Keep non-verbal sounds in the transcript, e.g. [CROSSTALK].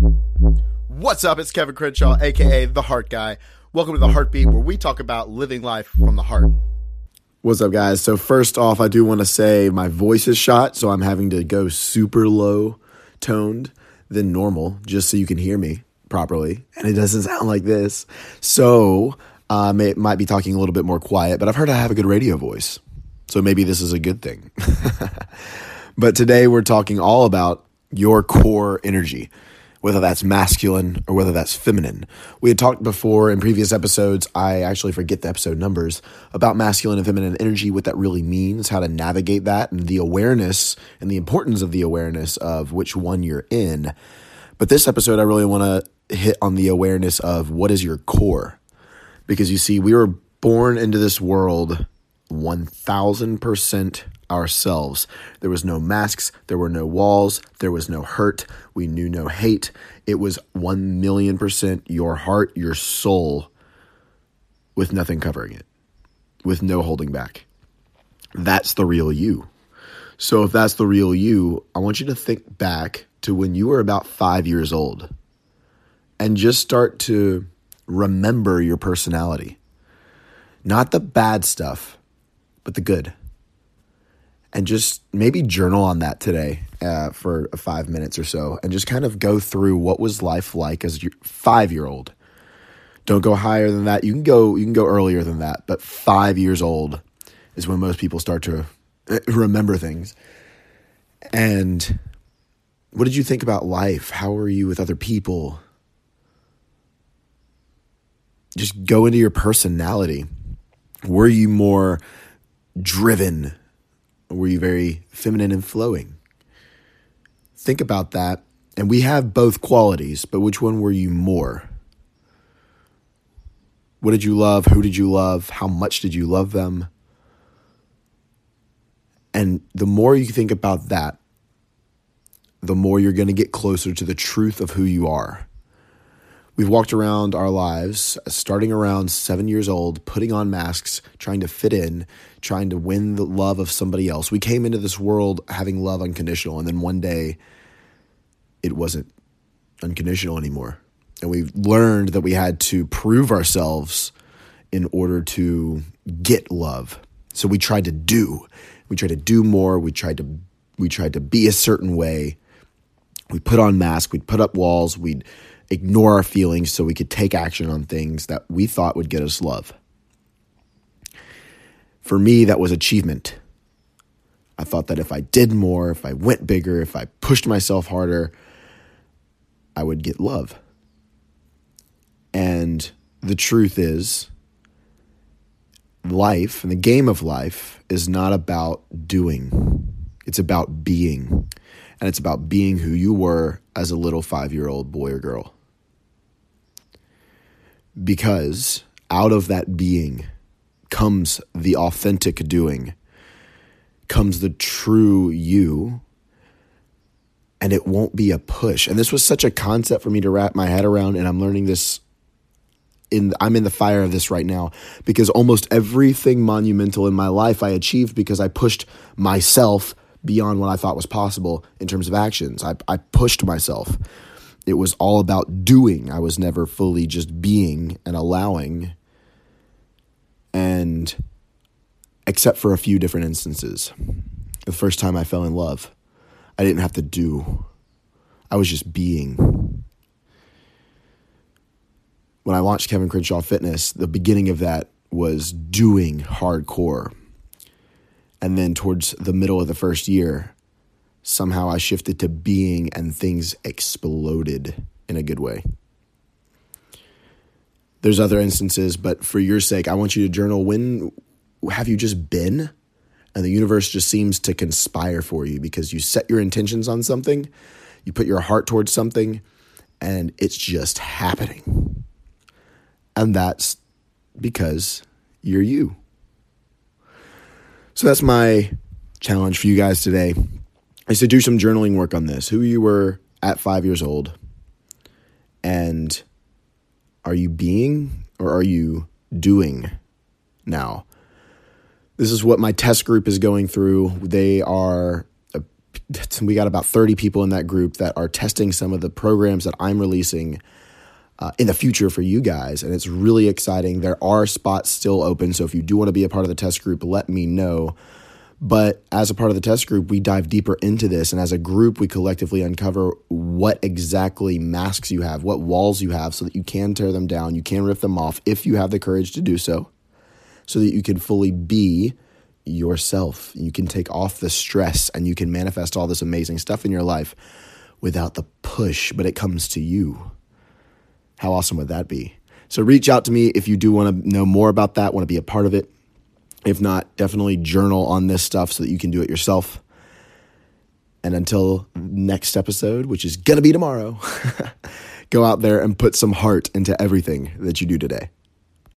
What's up? It's Kevin Crenshaw, aka The Heart Guy. Welcome to The Heartbeat, where we talk about living life from the heart. What's up, guys? So, first off, I do want to say my voice is shot, so I'm having to go super low toned than normal just so you can hear me properly. And it doesn't sound like this. So, I might be talking a little bit more quiet, but I've heard I have a good radio voice. So, maybe this is a good thing. [LAUGHS] but today we're talking all about your core energy whether that's masculine or whether that's feminine. We had talked before in previous episodes, I actually forget the episode numbers, about masculine and feminine energy, what that really means, how to navigate that, and the awareness and the importance of the awareness of which one you're in. But this episode, I really want to hit on the awareness of what is your core. Because you see, we were born into this world 1000% ourselves. There was no masks, there were no walls, there was no hurt, we knew no hate. It was 1 million percent your heart, your soul, with nothing covering it, with no holding back. That's the real you. So, if that's the real you, I want you to think back to when you were about five years old and just start to remember your personality. Not the bad stuff, but the good. And just maybe journal on that today uh, for five minutes or so and just kind of go through what was life like as your five year old don't go higher than that. You can go you can go earlier than that but five years old is when most people start to uh, remember things. And what did you think about life? How were you with other people? Just go into your personality. Were you more driven were you very feminine and flowing? Think about that. And we have both qualities, but which one were you more? What did you love? Who did you love? How much did you love them? And the more you think about that, the more you're going to get closer to the truth of who you are. We've walked around our lives, starting around seven years old, putting on masks, trying to fit in, trying to win the love of somebody else. We came into this world having love unconditional, and then one day it wasn't unconditional anymore. And we learned that we had to prove ourselves in order to get love. So we tried to do. We tried to do more. We tried to we tried to be a certain way. We put on masks, we'd put up walls, we'd ignore our feelings so we could take action on things that we thought would get us love. For me, that was achievement. I thought that if I did more, if I went bigger, if I pushed myself harder, I would get love. And the truth is, life and the game of life is not about doing, it's about being. And it's about being who you were as a little five year old boy or girl because out of that being comes the authentic doing, comes the true you, and it won't be a push. And this was such a concept for me to wrap my head around, and I'm learning this. In, I'm in the fire of this right now because almost everything monumental in my life I achieved because I pushed myself beyond what I thought was possible in terms of actions. I, I pushed myself. It was all about doing. I was never fully just being and allowing. And except for a few different instances. The first time I fell in love, I didn't have to do, I was just being. When I launched Kevin Crenshaw Fitness, the beginning of that was doing hardcore. And then towards the middle of the first year, somehow I shifted to being and things exploded in a good way. There's other instances, but for your sake, I want you to journal when have you just been? And the universe just seems to conspire for you because you set your intentions on something, you put your heart towards something, and it's just happening. And that's because you're you. So that's my challenge for you guys today is to do some journaling work on this. Who you were at five years old, and are you being or are you doing now? This is what my test group is going through. They are [LAUGHS] we got about 30 people in that group that are testing some of the programs that I'm releasing uh, in the future for you guys. And it's really exciting. There are spots still open. So if you do want to be a part of the test group, let me know. But as a part of the test group, we dive deeper into this. And as a group, we collectively uncover what exactly masks you have, what walls you have, so that you can tear them down, you can rip them off if you have the courage to do so, so that you can fully be yourself. You can take off the stress and you can manifest all this amazing stuff in your life without the push, but it comes to you. How awesome would that be? So reach out to me if you do want to know more about that, want to be a part of it. If not, definitely journal on this stuff so that you can do it yourself. And until next episode, which is to be tomorrow, [LAUGHS] go out there and put some heart into everything that you do today.